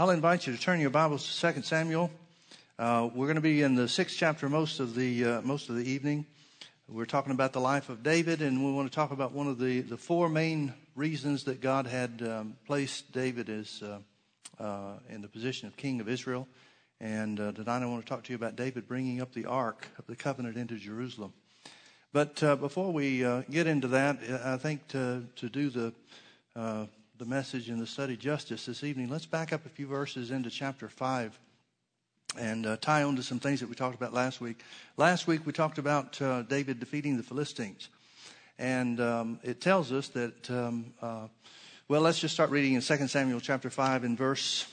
I'll invite you to turn your Bibles to 2 Samuel. Uh, we're going to be in the sixth chapter most of the uh, most of the evening. We're talking about the life of David, and we want to talk about one of the, the four main reasons that God had um, placed David as uh, uh in the position of king of Israel. And uh, tonight, I want to talk to you about David bringing up the ark of the covenant into Jerusalem. But uh, before we get into that, I think to to do the the message in the study justice this evening, let's back up a few verses into chapter 5 and uh, tie on to some things that we talked about last week. Last week we talked about uh, David defeating the Philistines. And um, it tells us that, um, uh, well, let's just start reading in 2 Samuel chapter 5 in verse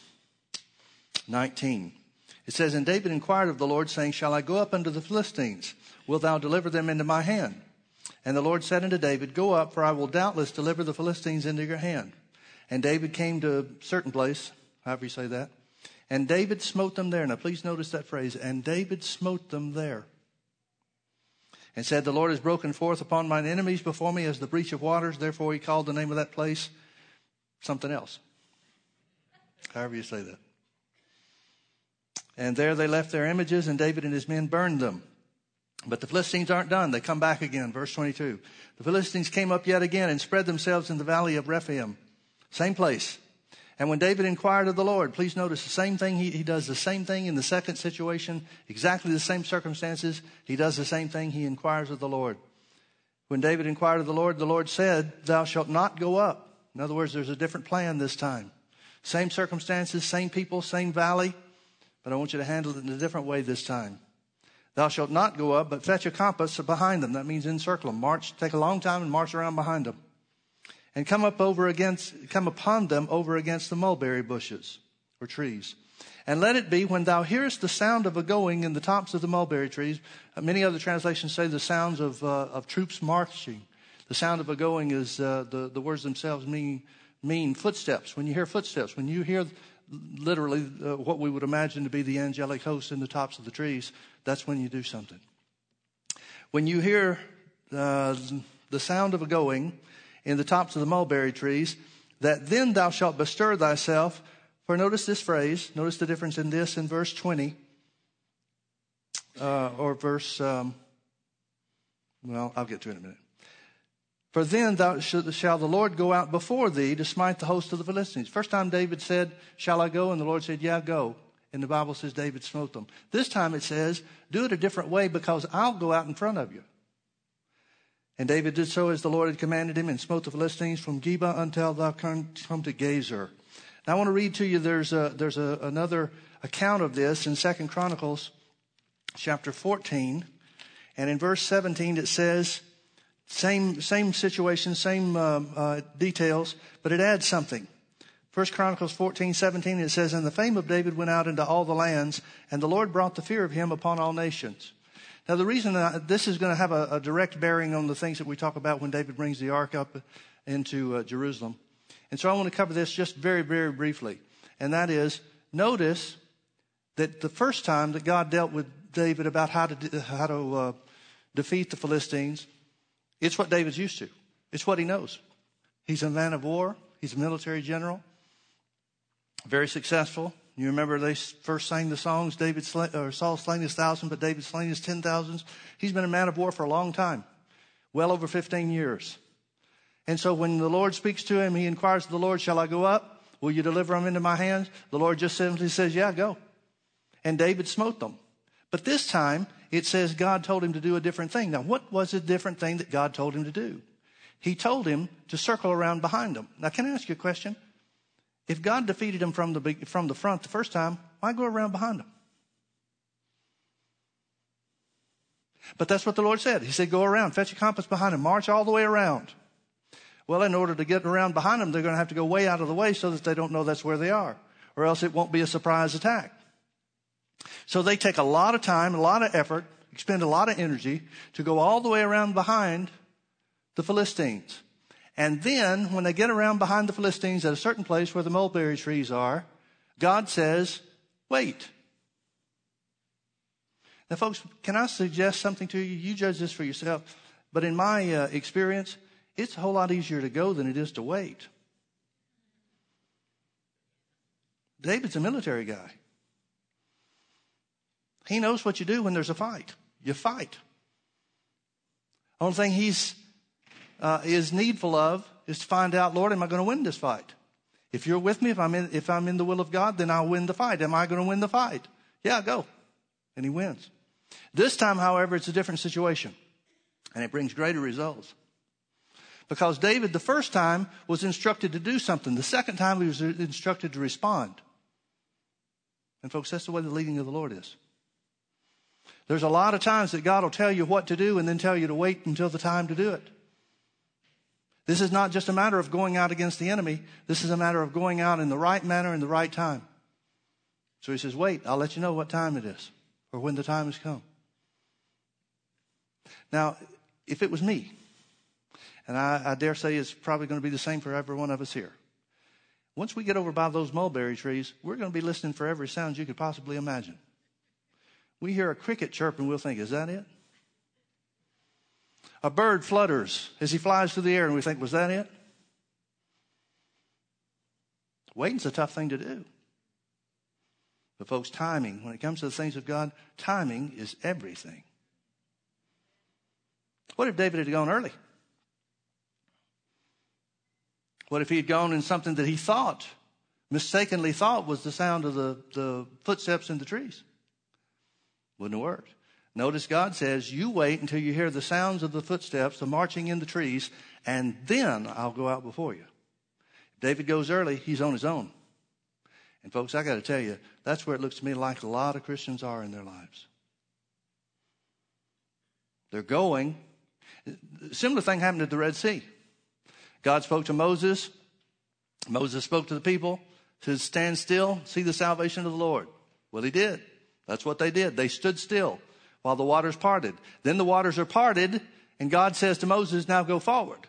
19. It says, And David inquired of the Lord, saying, Shall I go up unto the Philistines? Wilt thou deliver them into my hand? And the Lord said unto David, Go up, for I will doubtless deliver the Philistines into your hand. And David came to a certain place, however you say that. And David smote them there. Now please notice that phrase. And David smote them there. And said, The Lord has broken forth upon mine enemies before me as the breach of waters. Therefore he called the name of that place something else. However you say that. And there they left their images, and David and his men burned them. But the Philistines aren't done. They come back again. Verse 22. The Philistines came up yet again and spread themselves in the valley of Rephaim. Same place. And when David inquired of the Lord, please notice the same thing. He, he, does the same thing in the second situation, exactly the same circumstances. He does the same thing. He inquires of the Lord. When David inquired of the Lord, the Lord said, Thou shalt not go up. In other words, there's a different plan this time. Same circumstances, same people, same valley, but I want you to handle it in a different way this time. Thou shalt not go up, but fetch a compass behind them. That means encircle them. March, take a long time and march around behind them and come up over against, come upon them over against the mulberry bushes or trees. And let it be when thou hearest the sound of a going in the tops of the mulberry trees. Uh, many other translations say the sounds of, uh, of troops marching. The sound of a going is, uh, the, the words themselves mean, mean footsteps. When you hear footsteps, when you hear literally uh, what we would imagine to be the angelic host in the tops of the trees, that's when you do something. When you hear uh, the sound of a going, in the tops of the mulberry trees, that then thou shalt bestir thyself. For notice this phrase, notice the difference in this in verse 20, uh, or verse, um, well, I'll get to it in a minute. For then thou shall the Lord go out before thee to smite the host of the Philistines. First time David said, Shall I go? And the Lord said, Yeah, go. And the Bible says David smote them. This time it says, Do it a different way because I'll go out in front of you. And David did so as the Lord had commanded him and smote the Philistines from Geba until thou come to Gazer. Now I want to read to you, there's, a, there's a, another account of this in Second Chronicles chapter 14. And in verse 17 it says, same, same situation, same uh, uh, details, but it adds something. First Chronicles 14, 17, it says, And the fame of David went out into all the lands, and the Lord brought the fear of him upon all nations. Now, the reason this is going to have a, a, direct bearing on the things that we talk about when David brings the ark up into uh, Jerusalem. And so I want to cover this just very, very briefly. And that is, notice that the first time that God dealt with David about how to, how to uh, defeat the Philistines, it's what David's used to. It's what he knows. He's a man of war. He's a military general. Very successful. You remember they first sang the songs, David sl- or Saul slain his thousand, but David slain his ten thousands. He's been a man of war for a long time, well over 15 years. And so when the Lord speaks to him, he inquires of the Lord, shall I go up? Will you deliver them into my hands? The Lord just simply says, yeah, go. And David smote them. But this time it says God told him to do a different thing. Now, what was the different thing that God told him to do? He told him to circle around behind them. Now, can I ask you a question? If God defeated them from the, from the front the first time, why go around behind them? But that's what the Lord said. He said, go around, fetch a compass behind them, march all the way around. Well, in order to get around behind them, they're going to have to go way out of the way so that they don't know that's where they are, or else it won't be a surprise attack. So they take a lot of time, a lot of effort, expend a lot of energy to go all the way around behind the Philistines. And then when they get around behind the Philistines at a certain place where the mulberry trees are, God says, wait. Now, folks, can I suggest something to you? You judge this for yourself. But in my uh, experience, it's a whole lot easier to go than it is to wait. David's a military guy. He knows what you do when there's a fight. You fight. Only thing he's uh, is needful of is to find out, Lord, am I going to win this fight? If you're with me, if I'm in, if I'm in the will of God, then I'll win the fight. Am I going to win the fight? Yeah, go. And he wins. This time, however, it's a different situation and it brings greater results. Because David, the first time, was instructed to do something. The second time, he was instructed to respond. And folks, that's the way the leading of the Lord is. There's a lot of times that God will tell you what to do and then tell you to wait until the time to do it. This is not just a matter of going out against the enemy. This is a matter of going out in the right manner in the right time. So he says, wait, I'll let you know what time it is or when the time has come. Now, if it was me, and I, I dare say it's probably going to be the same for every one of us here. Once we get over by those mulberry trees, we're going to be listening for every sound you could possibly imagine. We hear a cricket chirp and we'll think, is that it? A bird flutters as he flies through the air and we think, was that it? Waiting's a tough thing to do. But folks, timing, when it comes to the things of God, timing is everything. What if David had gone early? What if he had gone in something that he thought, mistakenly thought was the sound of the, the footsteps in the trees? Wouldn't have worked. Notice God says, You wait until you hear the sounds of the footsteps, the marching in the trees, and then I'll go out before you. If David goes early, he's on his own. And folks, I got to tell you, that's where it looks to me like a lot of Christians are in their lives. They're going. Similar thing happened at the Red Sea. God spoke to Moses. Moses spoke to the people, said, Stand still, see the salvation of the Lord. Well, he did. That's what they did. They stood still while the waters parted. Then the waters are parted, and God says to Moses, Now go forward.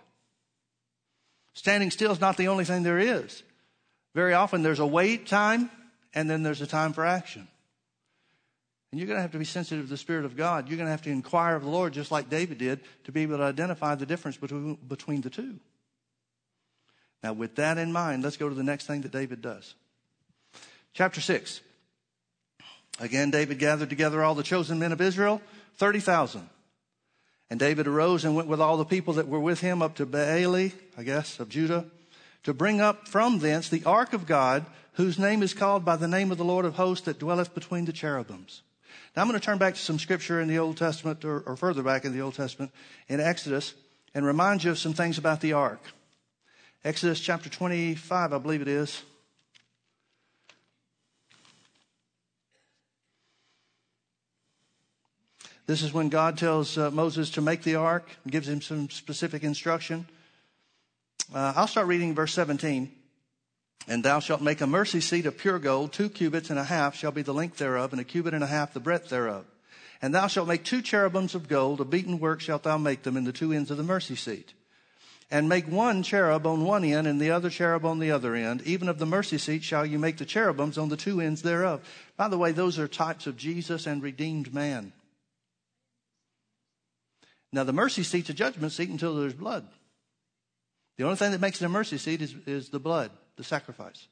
Standing still is not the only thing there is. Very often there's a wait time, and then there's a time for action. And you're going to have to be sensitive to the Spirit of God. You're going to have to inquire of the Lord, just like David did, to be able to identify the difference between, between the two. Now, with that in mind, let's go to the next thing that David does. Chapter 6. Again, David gathered together all the chosen men of Israel, 30,000. And David arose and went with all the people that were with him up to Baali, I guess, of Judah, to bring up from thence the ark of God, whose name is called by the name of the Lord of hosts that dwelleth between the cherubims. Now I'm going to turn back to some scripture in the Old Testament, or, or further back in the Old Testament, in Exodus, and remind you of some things about the ark. Exodus chapter 25, I believe it is. This is when God tells uh, Moses to make the ark and gives him some specific instruction. Uh, I'll start reading verse 17. And thou shalt make a mercy seat of pure gold, two cubits and a half shall be the length thereof, and a cubit and a half the breadth thereof. And thou shalt make two cherubims of gold, a beaten work shalt thou make them in the two ends of the mercy seat. And make one cherub on one end and the other cherub on the other end. Even of the mercy seat shall you make the cherubims on the two ends thereof. By the way, those are types of Jesus and redeemed man. Now, the mercy seat's a judgment seat until there's blood. The only thing that makes it a mercy seat is, is the blood, the sacrifice.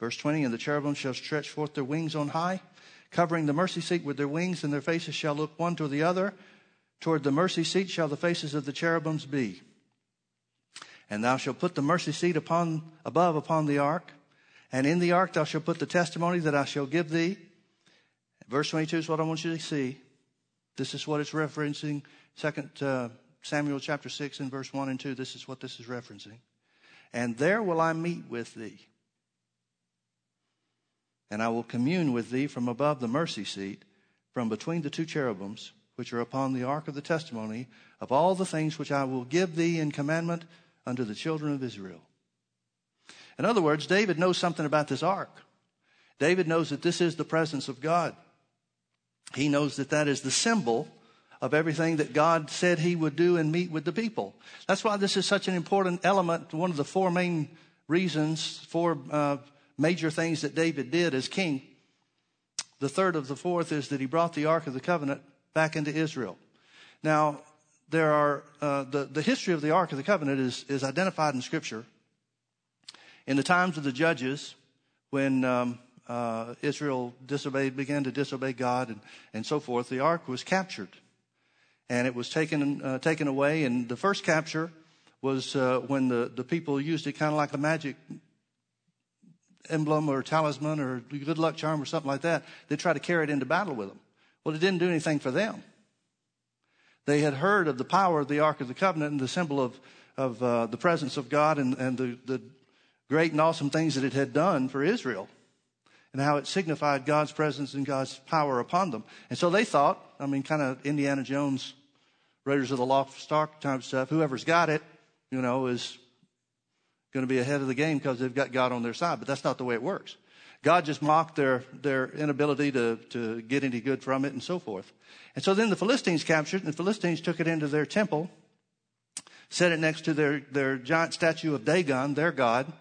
Verse 20 And the cherubim shall stretch forth their wings on high, covering the mercy seat with their wings, and their faces shall look one to the other. Toward the mercy seat shall the faces of the cherubims be. And thou shalt put the mercy seat upon, above upon the ark, and in the ark thou shalt put the testimony that I shall give thee. Verse 22 is what I want you to see. This is what it's referencing. Second uh, Samuel chapter 6 and verse 1 and 2. This is what this is referencing. And there will I meet with thee. And I will commune with thee from above the mercy seat, from between the two cherubims, which are upon the ark of the testimony, of all the things which I will give thee in commandment unto the children of Israel. In other words, David knows something about this ark. David knows that this is the presence of God. He knows that that is the symbol of everything that God said he would do and meet with the people. That's why this is such an important element, one of the four main reasons, four uh, major things that David did as king. The third of the fourth is that he brought the Ark of the Covenant back into Israel. Now, there are, uh, the, the history of the Ark of the Covenant is, is identified in Scripture. In the times of the judges, when um, uh, Israel disobeyed, began to disobey God and, and so forth, the ark was captured. And it was taken, uh, taken away. And the first capture was uh, when the, the people used it kind of like a magic emblem or talisman or good luck charm or something like that. They tried to carry it into battle with them. Well, it didn't do anything for them. They had heard of the power of the Ark of the Covenant and the symbol of, of uh, the presence of God and, and the, the great and awesome things that it had done for Israel and how it signified God's presence and God's power upon them. And so they thought, I mean, kind of Indiana Jones, Raiders of the Lost Ark type stuff, whoever's got it, you know, is going to be ahead of the game because they've got God on their side. But that's not the way it works. God just mocked their, their inability to, to get any good from it and so forth. And so then the Philistines captured and the Philistines took it into their temple, set it next to their, their giant statue of Dagon, their God.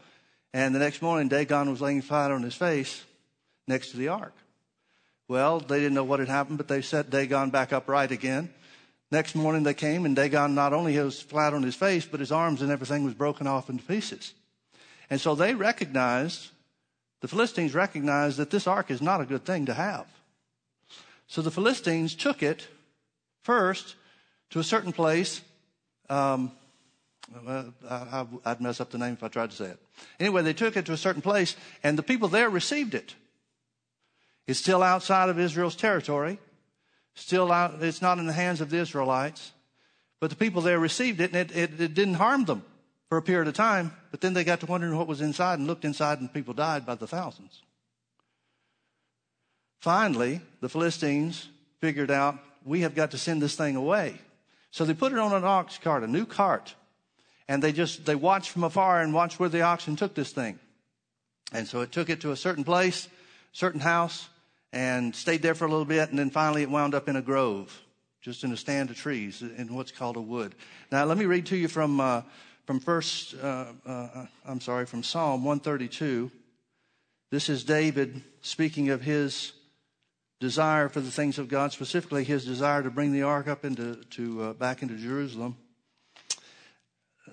And the next morning, Dagon was laying flat on his face next to the ark. Well, they didn't know what had happened, but they set Dagon back upright again. Next morning they came, and Dagon not only was flat on his face, but his arms and everything was broken off into pieces. And so they recognized the Philistines recognized that this ark is not a good thing to have. So the Philistines took it first to a certain place. Um, I, would mess up the name if I tried to say it. Anyway, they took it to a certain place, and the people there received it. It's still outside of Israel's territory. Still out, it's not in the hands of the Israelites. But the people there received it, and it, it, it didn't harm them for a period of time, but then they got to wondering what was inside and looked inside, and people died by the thousands. Finally, the Philistines figured out we have got to send this thing away. So they put it on an ox cart, a new cart, and they just they watched from afar and watched where the oxen took this thing. And so it took it to a certain place, certain house, and stayed there for a little bit, and then finally it wound up in a grove, just in a stand of trees in what's called a wood. Now let me read to you from uh, from first, uh, uh, I'm sorry, from Psalm 132. This is David speaking of his desire for the things of God, specifically his desire to bring the ark up into to uh, back into Jerusalem.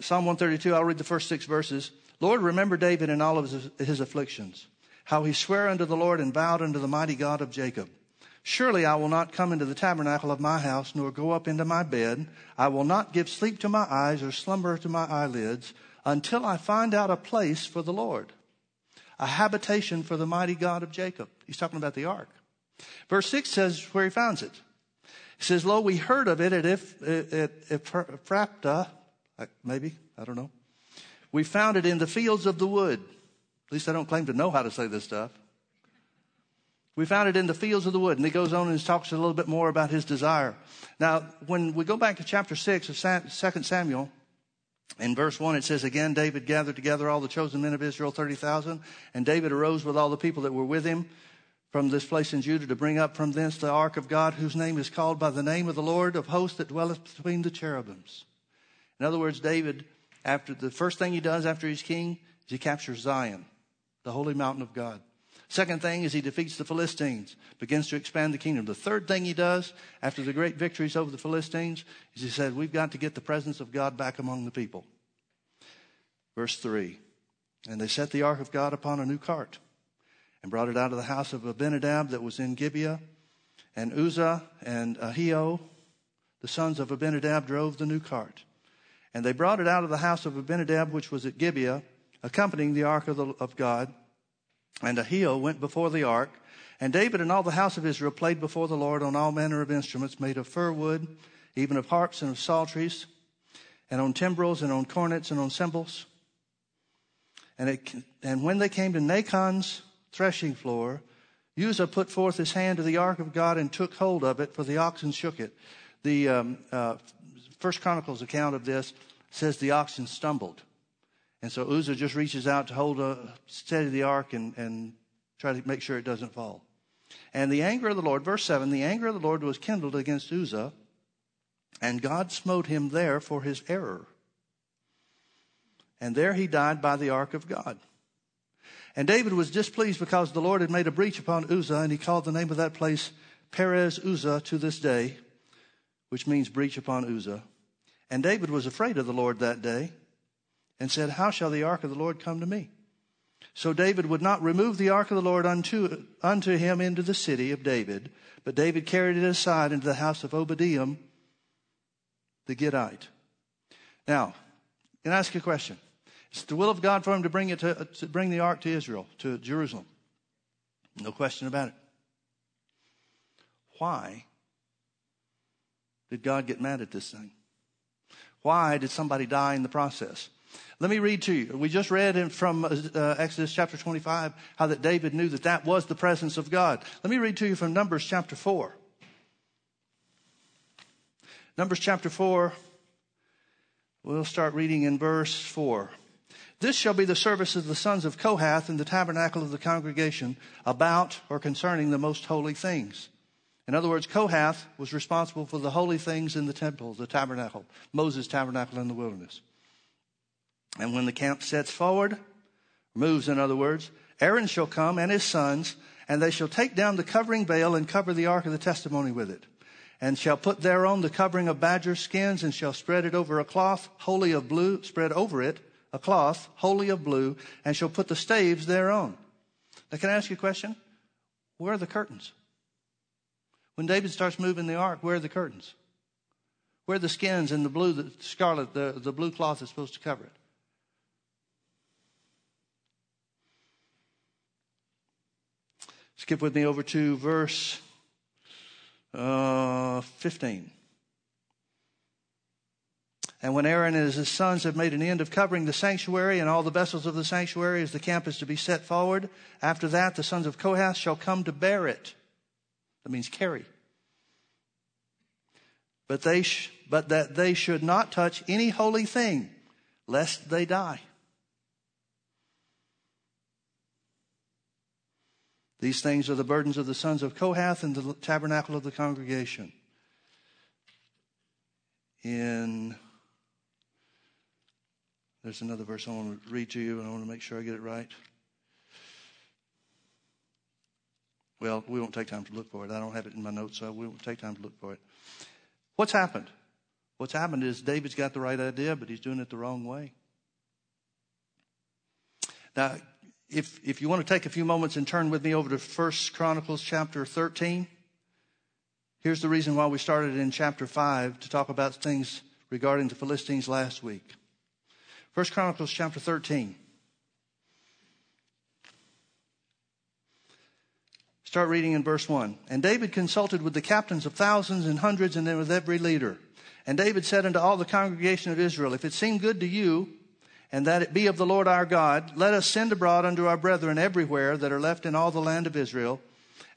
Psalm 132. I'll read the first six verses. Lord, remember David in all of his, his afflictions, how he sware unto the Lord and vowed unto the mighty God of Jacob. Surely I will not come into the tabernacle of my house, nor go up into my bed. I will not give sleep to my eyes or slumber to my eyelids until I find out a place for the Lord, a habitation for the mighty God of Jacob. He's talking about the ark. Verse 6 says where he finds it. He says, Lo, we heard of it at, if, Ephrathah, uh, maybe, I don't know. We found it in the fields of the wood. At least I don't claim to know how to say this stuff. We found it in the fields of the wood. And he goes on and talks a little bit more about his desire. Now, when we go back to chapter 6 of 2 Samuel, in verse 1, it says, Again, David gathered together all the chosen men of Israel, 30,000. And David arose with all the people that were with him from this place in Judah to bring up from thence the ark of God, whose name is called by the name of the Lord of hosts that dwelleth between the cherubims. In other words, David, after the first thing he does after he's king, is he captures Zion, the holy mountain of God. Second thing is he defeats the Philistines, begins to expand the kingdom. The third thing he does after the great victories over the Philistines is he said, We've got to get the presence of God back among the people. Verse 3 And they set the ark of God upon a new cart and brought it out of the house of Abinadab that was in Gibeah. And Uzzah and Ahio, the sons of Abinadab, drove the new cart. And they brought it out of the house of Abinadab, which was at Gibeah, accompanying the ark of, the, of God. And Ahio went before the ark, and David and all the house of Israel played before the Lord on all manner of instruments made of fir wood, even of harps and of psalteries, and on timbrels and on cornets and on cymbals. And, it, and when they came to Nachon's threshing floor, Uzzah put forth his hand to the ark of God and took hold of it, for the oxen shook it. The um, uh, First Chronicles account of this says the oxen stumbled. And so Uzzah just reaches out to hold a steady the ark and, and try to make sure it doesn't fall. And the anger of the Lord, verse 7, the anger of the Lord was kindled against Uzzah, and God smote him there for his error. And there he died by the ark of God. And David was displeased because the Lord had made a breach upon Uzzah, and he called the name of that place Perez Uzzah to this day, which means breach upon Uzzah. And David was afraid of the Lord that day and said, How shall the ark of the Lord come to me? So David would not remove the ark of the Lord unto, unto him into the city of David, but David carried it aside into the house of Obadiah the Gittite. Now, can I ask you a question? It's the will of God for him to bring it to, to bring the ark to Israel, to Jerusalem. No question about it. Why did God get mad at this thing? Why did somebody die in the process? Let me read to you. We just read in, from uh, Exodus chapter 25 how that David knew that that was the presence of God. Let me read to you from Numbers chapter 4. Numbers chapter 4, we'll start reading in verse 4. This shall be the service of the sons of Kohath in the tabernacle of the congregation about or concerning the most holy things. In other words, Kohath was responsible for the holy things in the temple, the tabernacle, Moses' tabernacle in the wilderness. And when the camp sets forward, moves in other words, Aaron shall come and his sons, and they shall take down the covering veil and cover the ark of the testimony with it, and shall put thereon the covering of badger skins, and shall spread it over a cloth wholly of blue, spread over it a cloth wholly of blue, and shall put the staves thereon. Now, can I ask you a question? Where are the curtains? When David starts moving the ark, where are the curtains? Where are the skins and the blue, the scarlet, the, the blue cloth is supposed to cover it? Skip with me over to verse uh, 15. And when Aaron and his sons have made an end of covering the sanctuary and all the vessels of the sanctuary as the camp is to be set forward, after that the sons of Kohath shall come to bear it. That means carry. But they sh- but that they should not touch any holy thing, lest they die. These things are the burdens of the sons of Kohath in the tabernacle of the congregation. In there's another verse I want to read to you, and I want to make sure I get it right. Well, we won't take time to look for it. I don't have it in my notes, so we won't take time to look for it. What's happened? What's happened is David's got the right idea, but he's doing it the wrong way. Now, if, if you want to take a few moments and turn with me over to First Chronicles chapter 13, here's the reason why we started in chapter 5 to talk about things regarding the Philistines last week. First Chronicles chapter 13. Start reading in verse 1. And David consulted with the captains of thousands and hundreds and then with every leader. And David said unto all the congregation of Israel, If it seem good to you, and that it be of the Lord our God, let us send abroad unto our brethren everywhere that are left in all the land of Israel,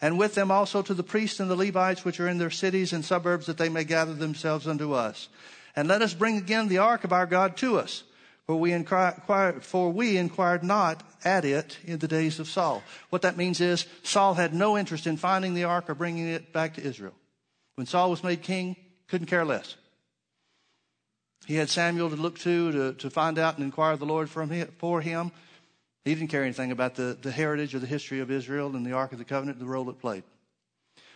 and with them also to the priests and the Levites which are in their cities and suburbs, that they may gather themselves unto us. And let us bring again the ark of our God to us, for we, inquired, for we inquired not at it in the days of Saul. What that means is Saul had no interest in finding the ark or bringing it back to Israel. When Saul was made king, couldn't care less. He had Samuel to look to, to, to find out and inquire the Lord from him, for him. He didn't care anything about the, the heritage or the history of Israel and the Ark of the Covenant, the role it played.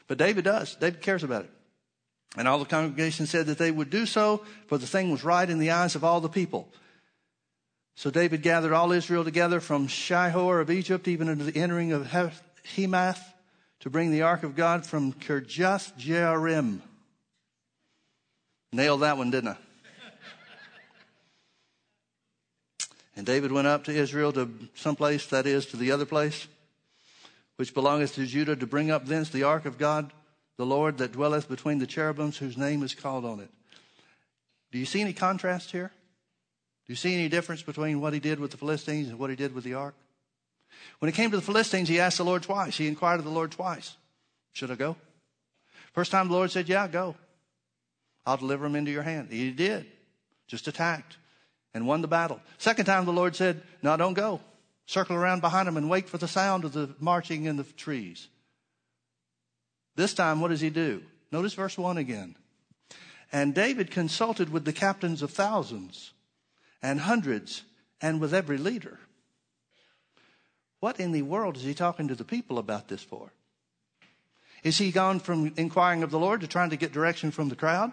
But David does. David cares about it. And all the congregation said that they would do so, for the thing was right in the eyes of all the people. So David gathered all Israel together from Shihor of Egypt, even unto the entering of Hemath, to bring the ark of God from Kirjath Jearim. Nailed that one, didn't I? And David went up to Israel to some place, that is, to the other place, which belongeth to Judah, to bring up thence the ark of God, the Lord that dwelleth between the cherubims, whose name is called on it. Do you see any contrast here? Do you see any difference between what he did with the Philistines and what he did with the ark? When it came to the Philistines, he asked the Lord twice. He inquired of the Lord twice. Should I go? First time the Lord said, Yeah, go. I'll deliver them into your hand. He did. Just attacked and won the battle. Second time the Lord said, No, don't go. Circle around behind him and wait for the sound of the marching in the trees. This time, what does he do? Notice verse 1 again. And David consulted with the captains of thousands and hundreds and with every leader. What in the world is he talking to the people about this for? Is he gone from inquiring of the Lord to trying to get direction from the crowd?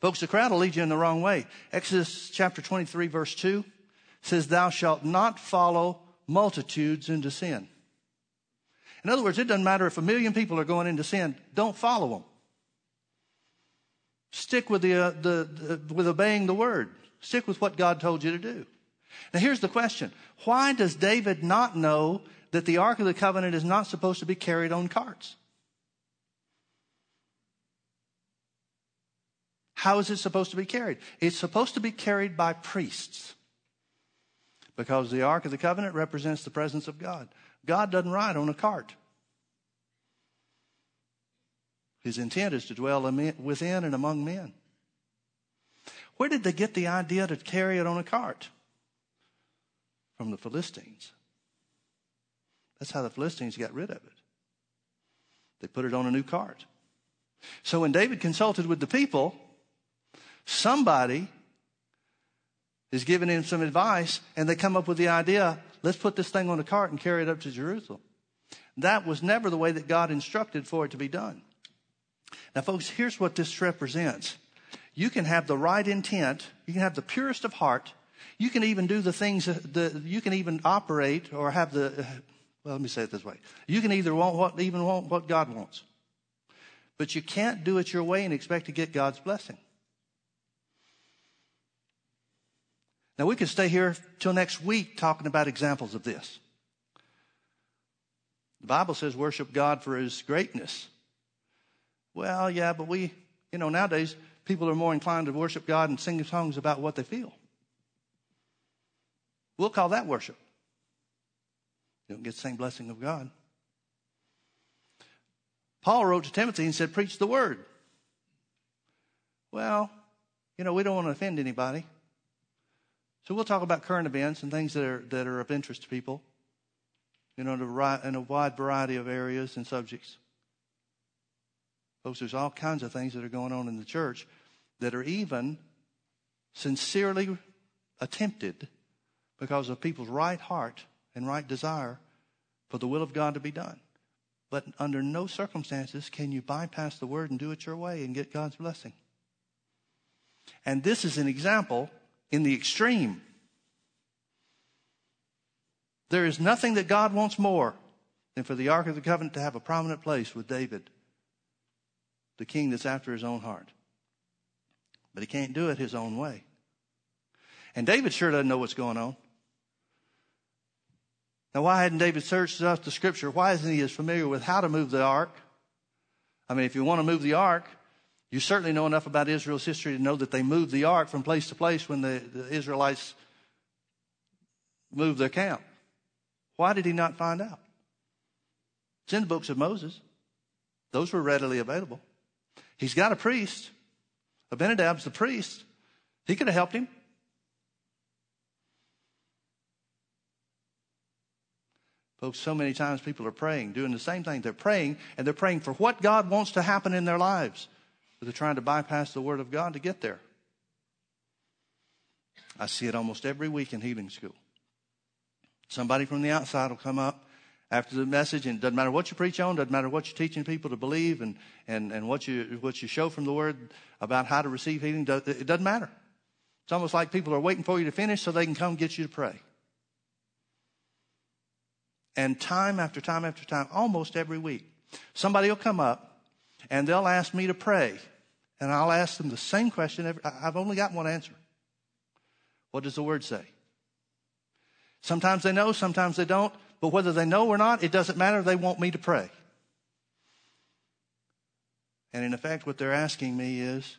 Folks, the crowd will lead you in the wrong way. Exodus chapter 23 verse 2 says, Thou shalt not follow multitudes into sin. In other words, it doesn't matter if a million people are going into sin, don't follow them. Stick with, the, uh, the, the, with obeying the word. Stick with what God told you to do. Now, here's the question Why does David not know that the Ark of the Covenant is not supposed to be carried on carts? How is it supposed to be carried? It's supposed to be carried by priests because the Ark of the Covenant represents the presence of God. God doesn't ride on a cart. His intent is to dwell within and among men. Where did they get the idea to carry it on a cart? From the Philistines. That's how the Philistines got rid of it. They put it on a new cart. So when David consulted with the people, somebody is giving him some advice, and they come up with the idea let's put this thing on a cart and carry it up to Jerusalem. That was never the way that God instructed for it to be done. Now, folks, here's what this represents. You can have the right intent, you can have the purest of heart, you can even do the things that you can even operate or have the well, let me say it this way. You can either want what even want what God wants. But you can't do it your way and expect to get God's blessing. Now we could stay here till next week talking about examples of this. The Bible says worship God for his greatness. Well, yeah, but we, you know, nowadays people are more inclined to worship God and sing songs about what they feel. We'll call that worship. You don't get the same blessing of God. Paul wrote to Timothy and said, Preach the word. Well, you know, we don't want to offend anybody. So we'll talk about current events and things that are, that are of interest to people, you know, in a wide variety of areas and subjects. Folks, there's all kinds of things that are going on in the church that are even sincerely attempted because of people's right heart and right desire for the will of God to be done. But under no circumstances can you bypass the word and do it your way and get God's blessing. And this is an example in the extreme. There is nothing that God wants more than for the Ark of the Covenant to have a prominent place with David the king that's after his own heart. But he can't do it his own way. And David sure doesn't know what's going on. Now, why hadn't David searched out the scripture? Why isn't he as familiar with how to move the ark? I mean, if you want to move the ark, you certainly know enough about Israel's history to know that they moved the ark from place to place when the, the Israelites moved their camp. Why did he not find out? It's in the books of Moses. Those were readily available. He's got a priest. Abinadab's the priest. He could have helped him. Folks, so many times people are praying, doing the same thing. They're praying, and they're praying for what God wants to happen in their lives. But they're trying to bypass the Word of God to get there. I see it almost every week in healing school. Somebody from the outside will come up after the message, and it doesn't matter what you preach on, it doesn't matter what you're teaching people to believe, and, and, and what, you, what you show from the Word about how to receive healing, it doesn't matter. It's almost like people are waiting for you to finish so they can come get you to pray. And time after time after time, almost every week, somebody will come up and they'll ask me to pray. And I'll ask them the same question. Every, I've only got one answer. What does the Word say? Sometimes they know, sometimes they don't. But whether they know or not, it doesn't matter. They want me to pray. And in effect, what they're asking me is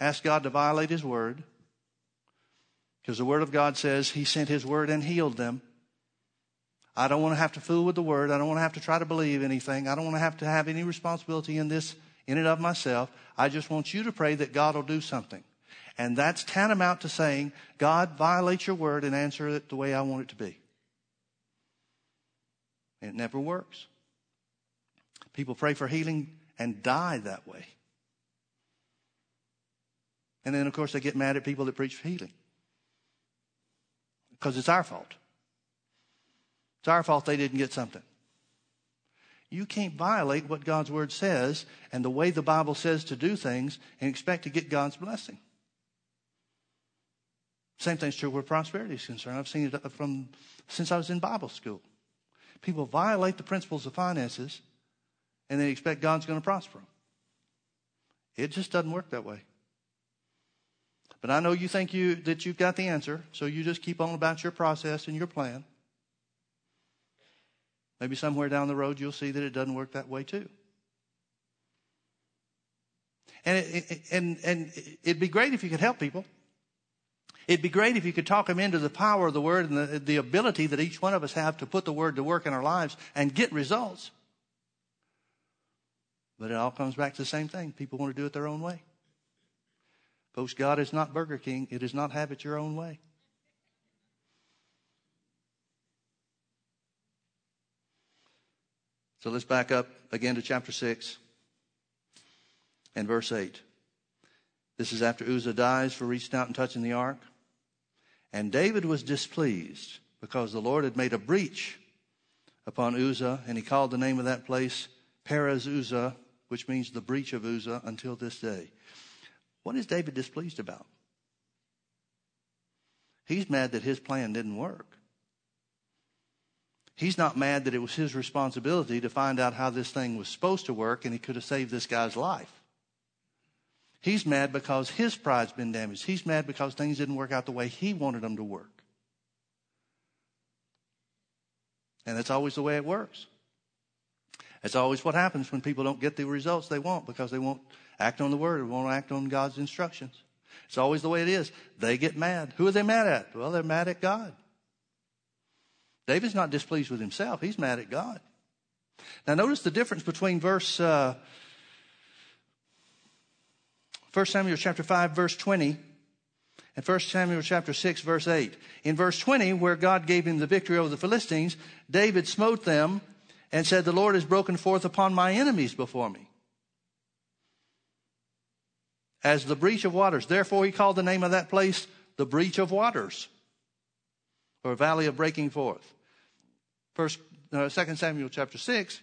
ask God to violate His word. Because the word of God says He sent His word and healed them. I don't want to have to fool with the word. I don't want to have to try to believe anything. I don't want to have to have any responsibility in this in and of myself. I just want you to pray that God will do something. And that's tantamount to saying, God, violate your word and answer it the way I want it to be. It never works. People pray for healing and die that way. And then, of course, they get mad at people that preach healing because it's our fault. It's our fault they didn't get something. You can't violate what God's Word says and the way the Bible says to do things and expect to get God's blessing. Same thing's true where prosperity is concerned. I've seen it from since I was in Bible school. People violate the principles of finances and they expect God's going to prosper them. It just doesn't work that way. But I know you think you that you've got the answer, so you just keep on about your process and your plan. Maybe somewhere down the road you'll see that it doesn't work that way too. And, it, and, and it'd be great if you could help people. It'd be great if you could talk them into the power of the word and the, the ability that each one of us have to put the word to work in our lives and get results. But it all comes back to the same thing. People want to do it their own way. Folks, God is not Burger King. It is not have it your own way. So let's back up again to chapter 6 and verse 8. This is after Uzzah dies for reaching out and touching the ark. And David was displeased because the Lord had made a breach upon Uzzah, and he called the name of that place Perez Uzzah, which means the breach of Uzzah until this day. What is David displeased about? He's mad that his plan didn't work. He's not mad that it was his responsibility to find out how this thing was supposed to work and he could have saved this guy's life. He's mad because his pride's been damaged. He's mad because things didn't work out the way he wanted them to work. And that's always the way it works. That's always what happens when people don't get the results they want because they won't act on the word or won't act on God's instructions. It's always the way it is. They get mad. Who are they mad at? Well, they're mad at God. David's not displeased with himself. He's mad at God. Now notice the difference between verse, uh, 1 Samuel chapter 5 verse 20 and 1 Samuel chapter 6 verse 8. In verse 20, where God gave him the victory over the Philistines, David smote them and said, the Lord has broken forth upon my enemies before me as the breach of waters. Therefore, he called the name of that place the breach of waters, or valley of breaking forth. First, uh, 2 Samuel chapter 6,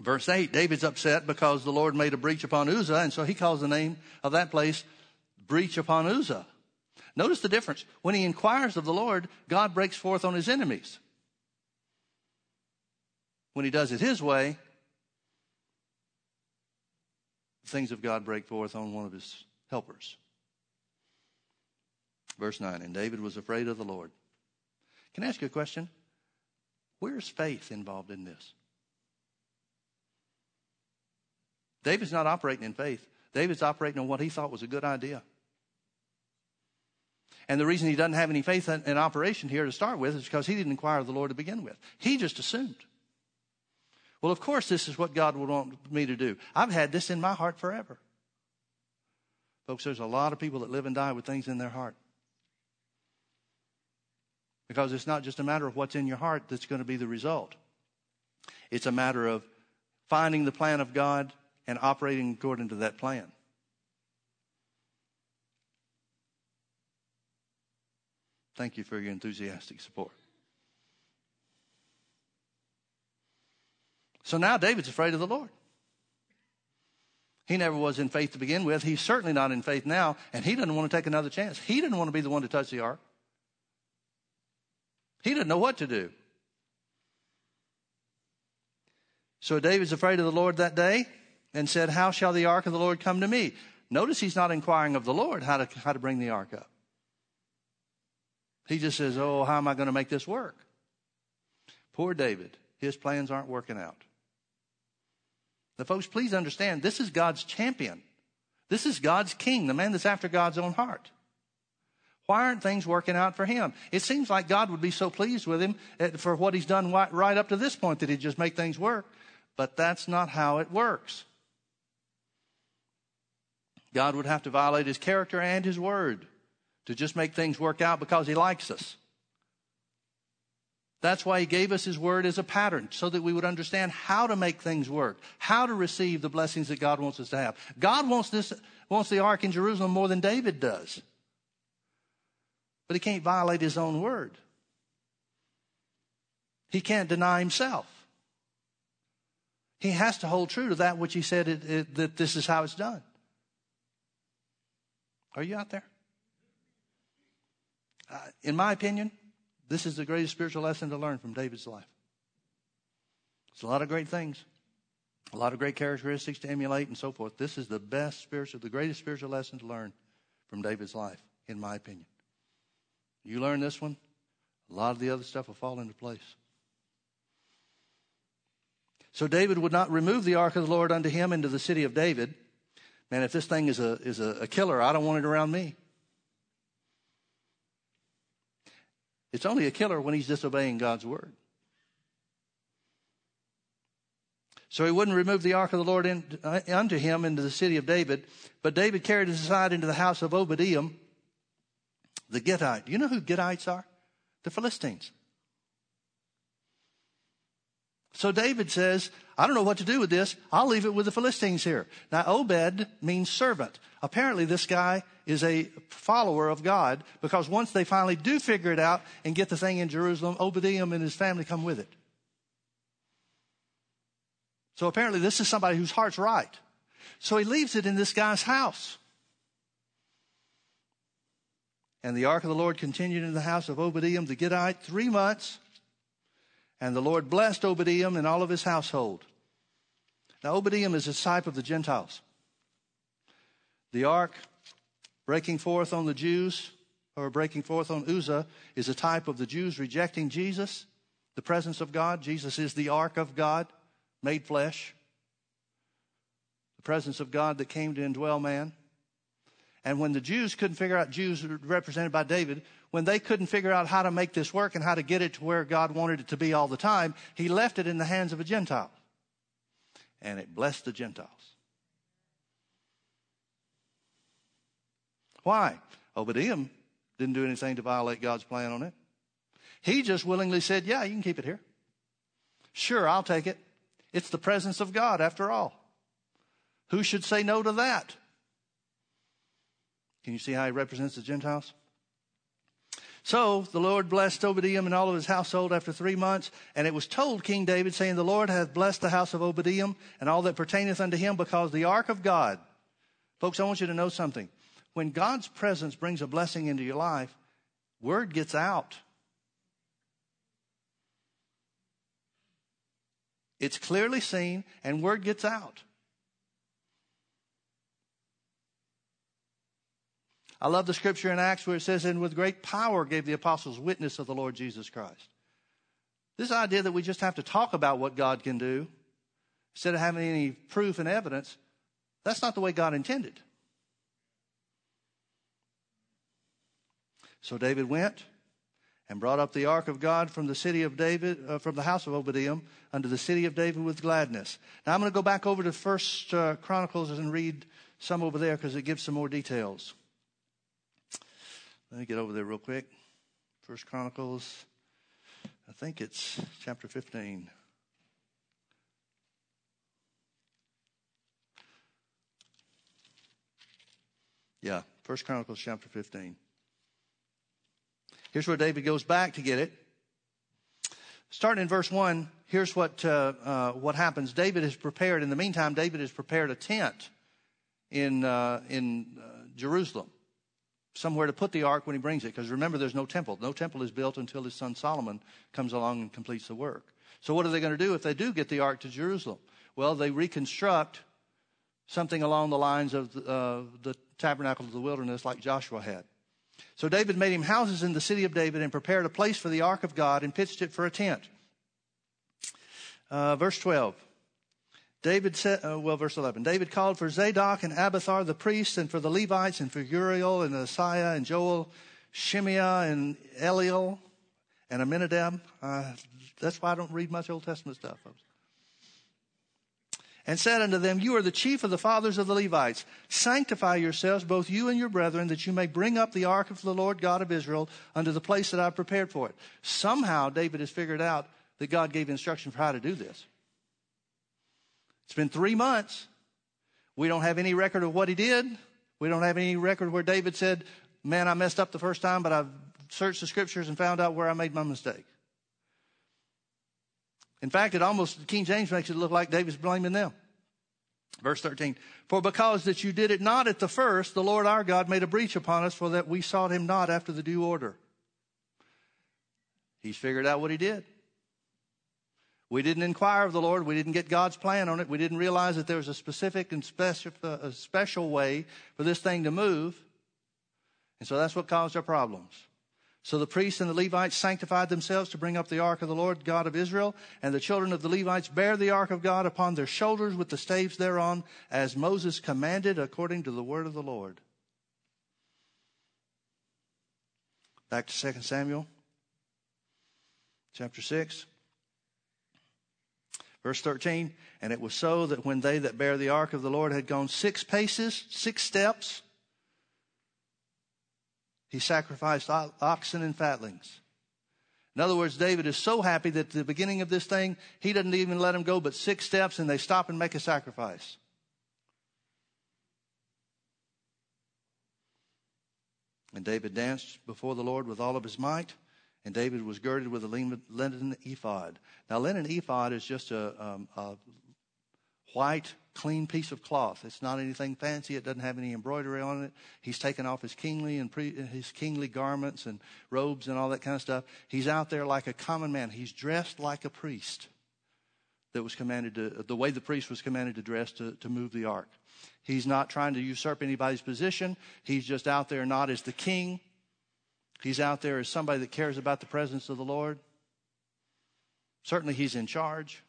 verse 8, David's upset because the Lord made a breach upon Uzzah, and so he calls the name of that place breach upon Uzzah. Notice the difference. When he inquires of the Lord, God breaks forth on his enemies. When he does it his way, the things of God break forth on one of his helpers. Verse 9 And David was afraid of the Lord. Can I ask you a question? Where's faith involved in this? David's not operating in faith. David's operating on what he thought was a good idea. And the reason he doesn't have any faith in, operation here to start with is because he didn't inquire of the Lord to begin with. He just assumed. Well, of course, this is what God would want me to do. I've had this in my heart forever. Folks, there's a lot of people that live and die with things in their heart. Because it's not just a matter of what's in your heart that's going to be the result. It's a matter of finding the plan of God and operating according to that plan. Thank you for your enthusiastic support. So now David's afraid of the Lord. He never was in faith to begin with. He's certainly not in faith now, and he doesn't want to take another chance. He didn't want to be the one to touch the ark. He didn't know what to do. So David's afraid of the Lord that day and said, How shall the ark of the Lord come to me? Notice he's not inquiring of the Lord how to, how to bring the ark up. He just says, Oh, how am I going to make this work? Poor David. His plans aren't working out. Now, folks, please understand this is God's champion. This is God's king, the man that's after God's own heart. Why aren't things working out for him? It seems like God would be so pleased with him eh, for what he's done right up to this point that he'd just make things work. But that's not how it works. God would have to violate his character and his word to just make things work out because he likes us. That's why he gave us his word as a pattern so that we would understand how to make things work, how to receive the blessings that God wants us to have. God wants this, wants the ark in Jerusalem more than David does. But he can't violate his own word. He can't deny himself. He has to hold true to that which he said it, it, that this is how it's done. Are you out there? in my opinion, this is the greatest spiritual lesson to learn from David's life. It's a lot of great things, a lot of great characteristics to emulate and so forth. This is the best spiritual, the greatest spiritual lesson to learn from David's life, in my opinion. You learn this one, a lot of the other stuff will fall into place. So David would not remove the ark of the Lord unto him into the city of David. Man, if this thing is a, is a, a killer, I don't want it around me. It's only a killer when he's disobeying God's word. So he wouldn't remove the ark of the Lord in, uh, unto him into the city of David, but David carried it aside into the house of Obed-edom, the Gittite. You know who Gittites are? The Philistines. So David says, I don't know what to do with this. I'll leave it with the Philistines here. Now, Obed means servant. Apparently, this guy is a follower of God because once they finally do figure it out and get the thing in Jerusalem, Obed-edom and his family come with it. So apparently, this is somebody whose heart's right. So he leaves it in this guy's house. And the ark of the Lord continued in the house of Obed-edom the Gittite three months. And the Lord blessed Obed-edom and all of his household. Now, Obed-edom is a type of the Gentiles. The ark breaking forth on the Jews, or breaking forth on Uzzah, is a type of the Jews rejecting Jesus, the presence of God. Jesus is the ark of God, made flesh. The presence of God that came to indwell man. And when the Jews couldn't figure out, Jews represented by David, when they couldn't figure out how to make this work and how to get it to where God wanted it to be all the time, he left it in the hands of a Gentile. And it blessed the Gentiles. Why? Obed-edom didn't do anything to violate God's plan on it. He just willingly said, Yeah, you can keep it here. Sure, I'll take it. It's the presence of God after all. Who should say no to that? Can you see how he represents the Gentiles? So the Lord blessed Obed-edom and all of his household after three months. And it was told King David, saying, The Lord hath blessed the house of Obed-edom and all that pertaineth unto him, because the ark of God. Folks, I want you to know something. When God's presence brings a blessing into your life, word gets out. It's clearly seen, and word gets out. I love the scripture in Acts where it says, And with great power gave the apostles witness of the Lord Jesus Christ. This idea that we just have to talk about what God can do instead of having any proof and evidence, that's not the way God intended. So David went and brought up the ark of God from the city of David, uh, from the house of Obed-edom, unto the city of David with gladness. Now I'm going to go back over to First uh, Chronicles and read some over there because it gives some more details. Let me get over there real quick. First Chronicles, I think it's chapter 15. Yeah, First Chronicles chapter 15. Here's where David goes back to get it. Starting in verse 1, here's what, uh, uh, what happens. David has prepared, in the meantime, David has prepared a tent in, uh, in uh, Jerusalem somewhere to put the ark when he brings it. Because remember, there's no temple. No temple is built until his son Solomon comes along and completes the work. So, what are they going to do if they do get the ark to Jerusalem? Well, they reconstruct something along the lines of the, uh, the tabernacle of the wilderness like Joshua had. So, David made him houses in the city of David and prepared a place for the ark of God and pitched it for a tent. Uh, verse 12. David said, uh, well, verse 11. David called for Zadok and Abiathar the priests, and for the Levites, and for Uriel and Asaiah and Joel, Shimei and Eliel and Amminadab. Uh, that's why I don't read much Old Testament stuff, folks. And said unto them, You are the chief of the fathers of the Levites. Sanctify yourselves, both you and your brethren, that you may bring up the ark of the Lord God of Israel unto the place that I've prepared for it. Somehow David has figured out that God gave instruction for how to do this. It's been three months. We don't have any record of what he did. We don't have any record where David said, Man, I messed up the first time, but I've searched the scriptures and found out where I made my mistake. In fact, it almost, King James makes it look like David's blaming them. Verse 13, for because that you did it not at the first, the Lord our God made a breach upon us for that we sought him not after the due order. He's figured out what he did. We didn't inquire of the Lord. We didn't get God's plan on it. We didn't realize that there was a specific and special, uh, a special way for this thing to move. And so that's what caused our problems. So the priests and the Levites sanctified themselves to bring up the ark of the Lord God of Israel, and the children of the Levites bear the ark of God upon their shoulders with the staves thereon, as Moses commanded according to the word of the Lord. Back to 2 Samuel chapter 6. Verse 13, and it was so that when they that bear the ark of the Lord had gone six paces, six steps, he sacrificed oxen and fatlings. In other words, David is so happy that at the beginning of this thing, he doesn't even let them go but six steps and they stop and make a sacrifice. And David danced before the Lord with all of his might, and David was girded with a linen ephod. Now, linen ephod is just a, um, a white clean piece of cloth. It's not anything fancy. It doesn't have any embroidery on it. He's taken off his kingly and pre, his kingly garments and robes and all that kind of stuff. He's out there like a common man. He's dressed like a priest that was commanded to, the way the priest was commanded to dress to, to move the ark. He's not trying to usurp anybody's position. He's just out there not as the king. He's out there as somebody that cares about the presence of the Lord. Certainly he's in charge.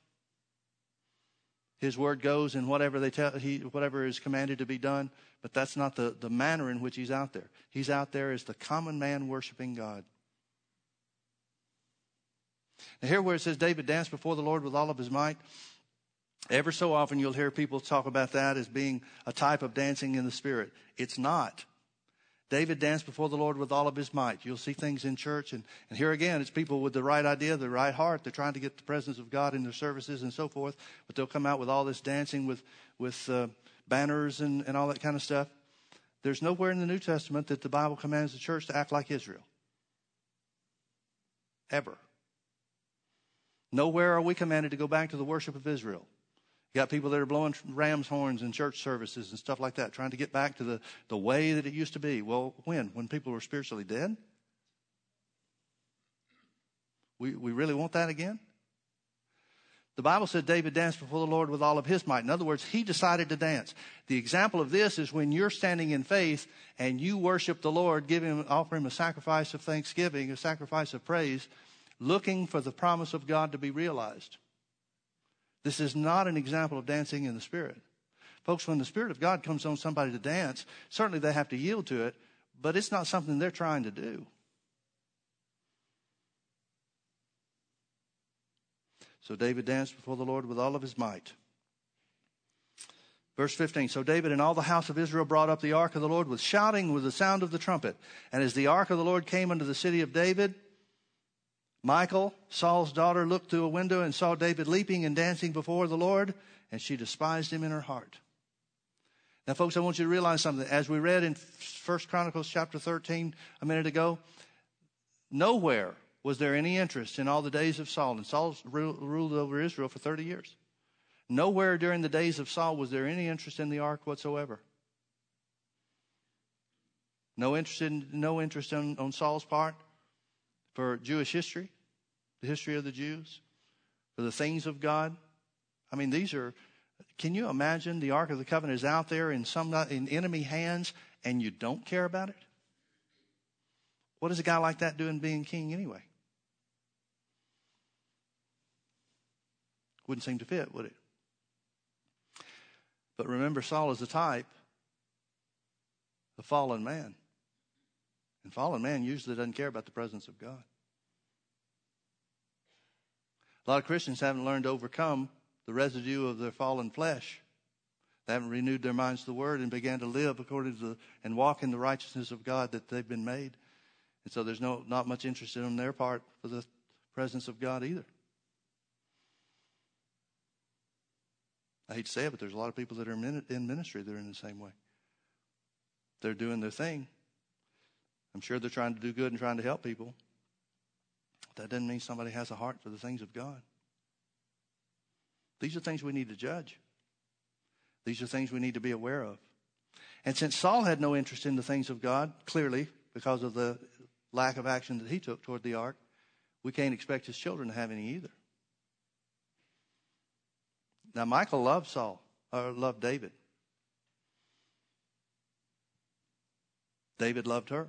His word goes and whatever they tell he whatever is commanded to be done, but that's not the, the manner in which he's out there. He's out there as the common man worshiping God. Now here where it says David danced before the Lord with all of his might, ever so often you'll hear people talk about that as being a type of dancing in the spirit. It's not. David danced before the Lord with all of his might. You'll see things in church, and, and here again, it's people with the right idea, the right heart. They're trying to get the presence of God in their services and so forth, but they'll come out with all this dancing with, with uh, banners and, and all that kind of stuff. There's nowhere in the New Testament that the Bible commands the church to act like Israel. Ever. Nowhere are we commanded to go back to the worship of Israel. You got people that are blowing ram's horns in church services and stuff like that, trying to get back to the, the way that it used to be. Well, when? When people were spiritually dead? We, we really want that again? The Bible said David danced before the Lord with all of his might. In other words, he decided to dance. The example of this is when you're standing in faith and you worship the Lord, give him, offer him a sacrifice of thanksgiving, a sacrifice of praise, looking for the promise of God to be realized. This is not an example of dancing in the Spirit. Folks, when the Spirit of God comes on somebody to dance, certainly they have to yield to it, but it's not something they're trying to do. So David danced before the Lord with all of his might. Verse 15 So David and all the house of Israel brought up the ark of the Lord with shouting, with the sound of the trumpet. And as the ark of the Lord came unto the city of David, Michal, Saul's daughter, looked through a window and saw David leaping and dancing before the Lord, and she despised him in her heart. Now, folks, I want you to realize something. As we read in First Chronicles chapter 13 a minute ago, nowhere was there any interest in all the days of Saul. And Saul ruled over Israel for 30 years. Nowhere during the days of Saul was there any interest in the ark whatsoever. No interest in, no interest on Saul's part for Jewish history the history of the Jews, for the things of God. I mean, these are, can you imagine the Ark of the Covenant is out there in some, in enemy hands and you don't care about it? What is a guy like that doing being king anyway? Wouldn't seem to fit, would it? But remember, Saul is the type of fallen man. And fallen man usually doesn't care about the presence of God. A lot of Christians haven't learned to overcome the residue of their fallen flesh. They haven't renewed their minds to the word and began to live according to the, and walk in the righteousness of God that they've been made. And so there's no, not much interest on their part for the presence of God either. I hate to say it, but there's a lot of people that are in ministry that are in the same way. They're doing their thing. I'm sure they're trying to do good and trying to help people. That doesn't mean somebody has a heart for the things of God. These are things we need to judge. These are things we need to be aware of. And since Saul had no interest in the things of God, clearly, because of the lack of action that he took toward the ark, we can't expect his children to have any either. Now, Michal loved Saul, or loved David. David loved her.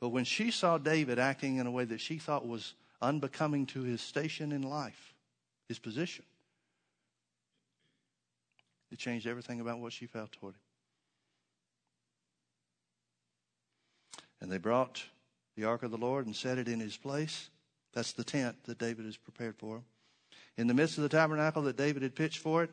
But when she saw David acting in a way that she thought was unbecoming to his station in life, his position, it changed everything about what she felt toward him. And they brought the ark of the Lord and set it in his place. That's the tent that David has prepared for him. In the midst of the tabernacle that David had pitched for it,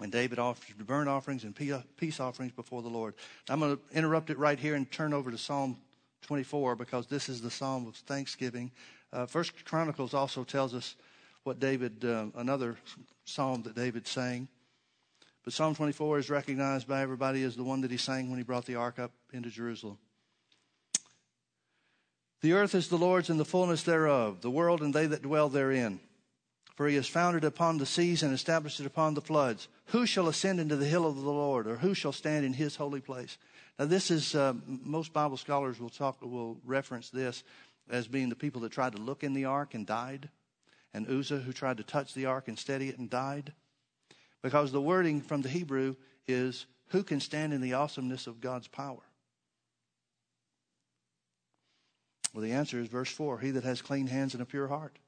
and David offered burnt offerings and peace offerings before the Lord. I'm going to interrupt it right here and turn over to Psalm 24 because this is the Psalm of thanksgiving. Uh, First Chronicles also tells us what David, uh, another psalm that David sang. But Psalm 24 is recognized by everybody as the one that he sang when he brought the ark up into Jerusalem. The earth is the Lord's and the fullness thereof, the world and they that dwell therein. For he has founded upon the seas and established it upon the floods. Who shall ascend into the hill of the Lord, or who shall stand in his holy place? Now, this is uh, most Bible scholars will talk will reference this as being the people that tried to look in the ark and died, and Uzzah who tried to touch the ark and steady it and died, because the wording from the Hebrew is who can stand in the awesomeness of God's power. Well, the answer is verse 4 He that has clean hands and a pure heart,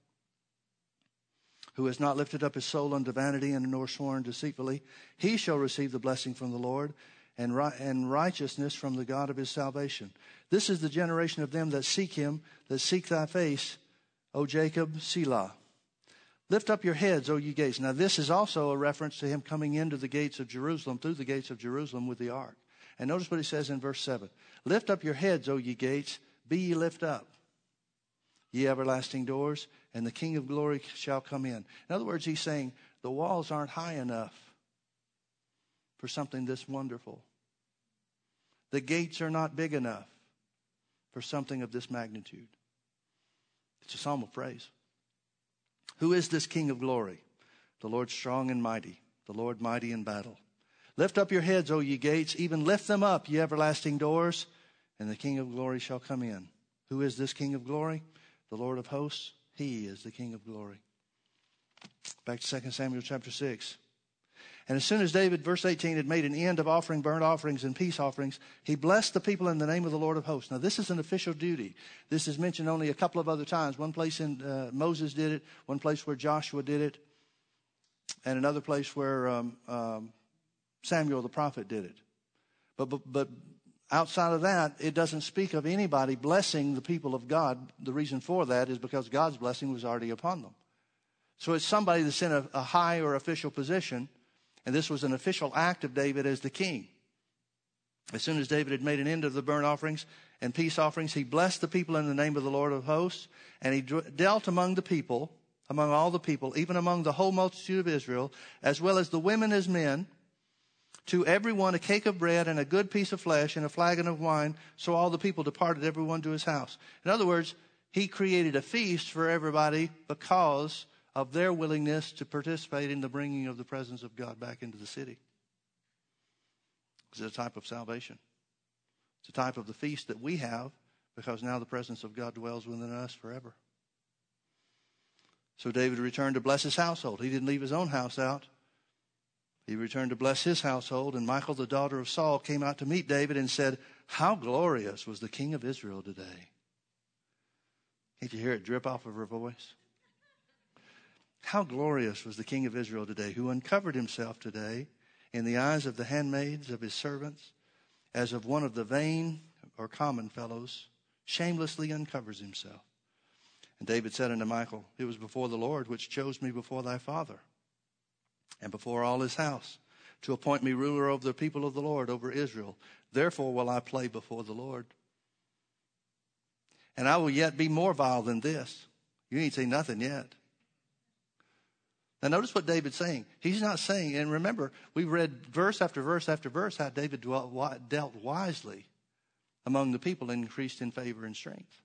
who has not lifted up his soul unto vanity and nor sworn deceitfully, he shall receive the blessing from the Lord and, and righteousness from the God of his salvation. This is the generation of them that seek him, that seek thy face, O Jacob, Selah. Lift up your heads, O ye gates. Now, this is also a reference to him coming into the gates of Jerusalem, through the gates of Jerusalem with the ark. And notice what he says in verse 7 Lift up your heads, O ye gates, be ye lift up, ye everlasting doors, and the King of glory shall come in. In other words, he's saying the walls aren't high enough for something this wonderful. The gates are not big enough for something of this magnitude. It's a psalm of praise. Who is this King of glory? The Lord strong and mighty, the Lord mighty in battle. Lift up your heads, O ye gates, even lift them up, ye everlasting doors, and the King of glory shall come in. Who is this King of glory? The Lord of hosts. He is the King of glory. Back to 2 Samuel chapter 6. And as soon as David, verse 18, had made an end of offering burnt offerings and peace offerings, he blessed the people in the name of the Lord of hosts. Now, this is an official duty. This is mentioned only a couple of other times. One place in uh, Moses did it, one place where Joshua did it, and another place where um, um, Samuel the prophet did it. But, but, but Outside of that, it doesn't speak of anybody blessing the people of God. The reason for that is because God's blessing was already upon them. So it's somebody that's in a, a high or official position, and this was an official act of David as the king. As soon as David had made an end of the burnt offerings and peace offerings, he blessed the people in the name of the Lord of hosts, and he dealt among the people, among all the people, even among the whole multitude of Israel, as well as the women as men, to everyone a cake of bread and a good piece of flesh and a flagon of wine. So all the people departed, everyone to his house. In other words, he created a feast for everybody because of their willingness to participate in the bringing of the presence of God back into the city. It's a type of salvation. It's a type of the feast that we have because now the presence of God dwells within us forever. So David returned to bless his household. He didn't leave his own house out. He returned to bless his household, and Michal, the daughter of Saul, came out to meet David and said, How glorious was the king of Israel today! Can't you hear it drip off of her voice? How glorious was the king of Israel today, who uncovered himself today in the eyes of the handmaids of his servants, as of one of the vain or common fellows, shamelessly uncovers himself. And David said unto Michal, It was before the Lord which chose me before thy father and before all his house, to appoint me ruler over the people of the Lord, over Israel. Therefore will I play before the Lord. And I will yet be more vile than this. You ain't seen nothing yet. Now, notice what David's saying. He's not saying, and remember, we read verse after verse after verse how David dealt wisely among the people and increased in favor and strength.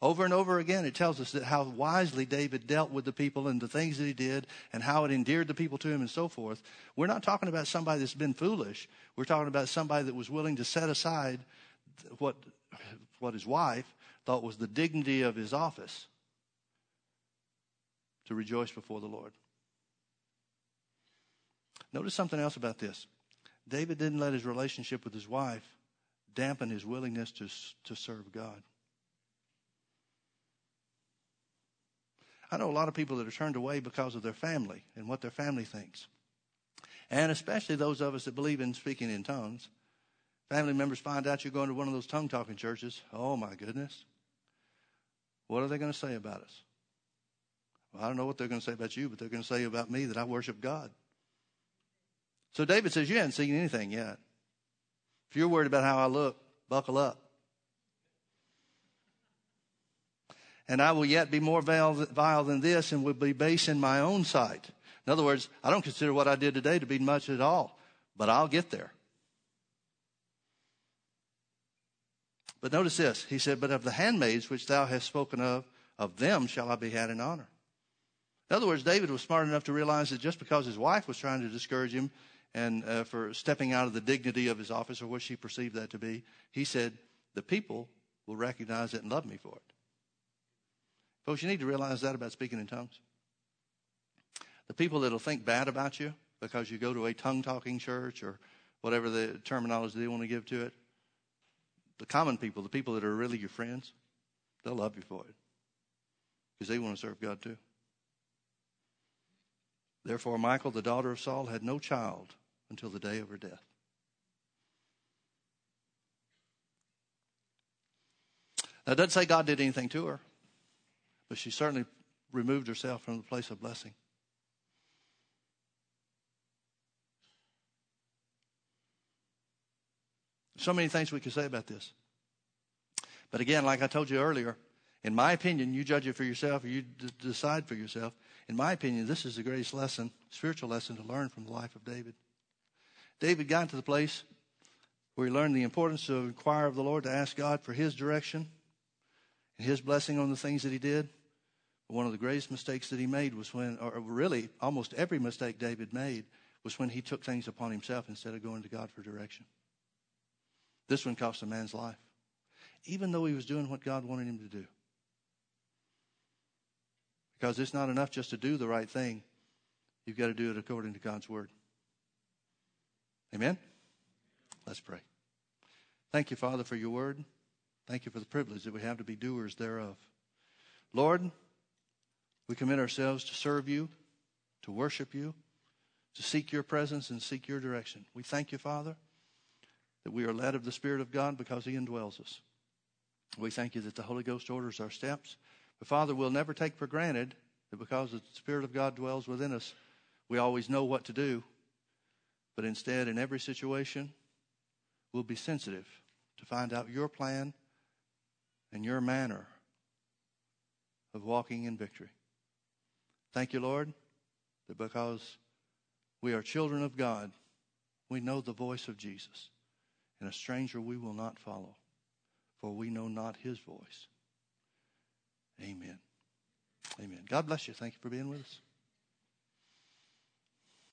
Over and over again, it tells us that how wisely David dealt with the people and the things that he did and how it endeared the people to him and so forth. We're not talking about somebody that's been foolish. We're talking about somebody that was willing to set aside what, what his wife thought was the dignity of his office to rejoice before the Lord. Notice something else about this. David didn't let his relationship with his wife dampen his willingness to, to serve God. I know a lot of people that are turned away because of their family and what their family thinks. And especially those of us that believe in speaking in tongues. Family members find out you're going to one of those tongue talking churches. Oh my goodness. What are they going to say about us? Well, I don't know what they're going to say about you, but they're going to say about me that I worship God. So David says, You haven't seen anything yet. If you're worried about how I look, buckle up. And I will yet be more vile than this and will be base in my own sight. In other words, I don't consider what I did today to be much at all, but I'll get there. But notice this. He said, But of the handmaids which thou hast spoken of, of them shall I be had in honor. In other words, David was smart enough to realize that just because his wife was trying to discourage him and uh, for stepping out of the dignity of his office or what she perceived that to be, he said, The people will recognize it and love me for it. Folks, you need to realize that about speaking in tongues. The people that'll think bad about you because you go to a tongue talking church or whatever the terminology they want to give to it, the common people, the people that are really your friends, they'll love you for it because they want to serve God too. Therefore, Michal, the daughter of Saul, had no child until the day of her death. Now, it doesn't say God did anything to her, but she certainly removed herself from the place of blessing. So many things we could say about this. But again, like I told you earlier, in my opinion, you judge it for yourself you d- decide for yourself. In my opinion, this is the greatest lesson, spiritual lesson to learn from the life of David. David got to the place where he learned the importance of inquire of the Lord, to ask God for his direction and his blessing on the things that he did. But one of the greatest mistakes that he made was when, or really almost every mistake David made, was when he took things upon himself instead of going to God for direction. This one cost a man's life, even though he was doing what God wanted him to do. Because it's not enough just to do the right thing, you've got to do it according to God's word. Amen? Let's pray. Thank you, Father, for your word. Thank you for the privilege that we have to be doers thereof. Lord, we commit ourselves to serve you, to worship you, to seek your presence and seek your direction. We thank you, Father, that we are led of the Spirit of God because he indwells us. We thank you that the Holy Ghost orders our steps. But Father, we'll never take for granted that because the Spirit of God dwells within us, we always know what to do. But instead, in every situation, we'll be sensitive to find out your plan and your manner of walking in victory. Thank you, Lord, that because we are children of God, we know the voice of Jesus. And a stranger we will not follow, for we know not his voice. Amen. Amen. God bless you. Thank you for being with us.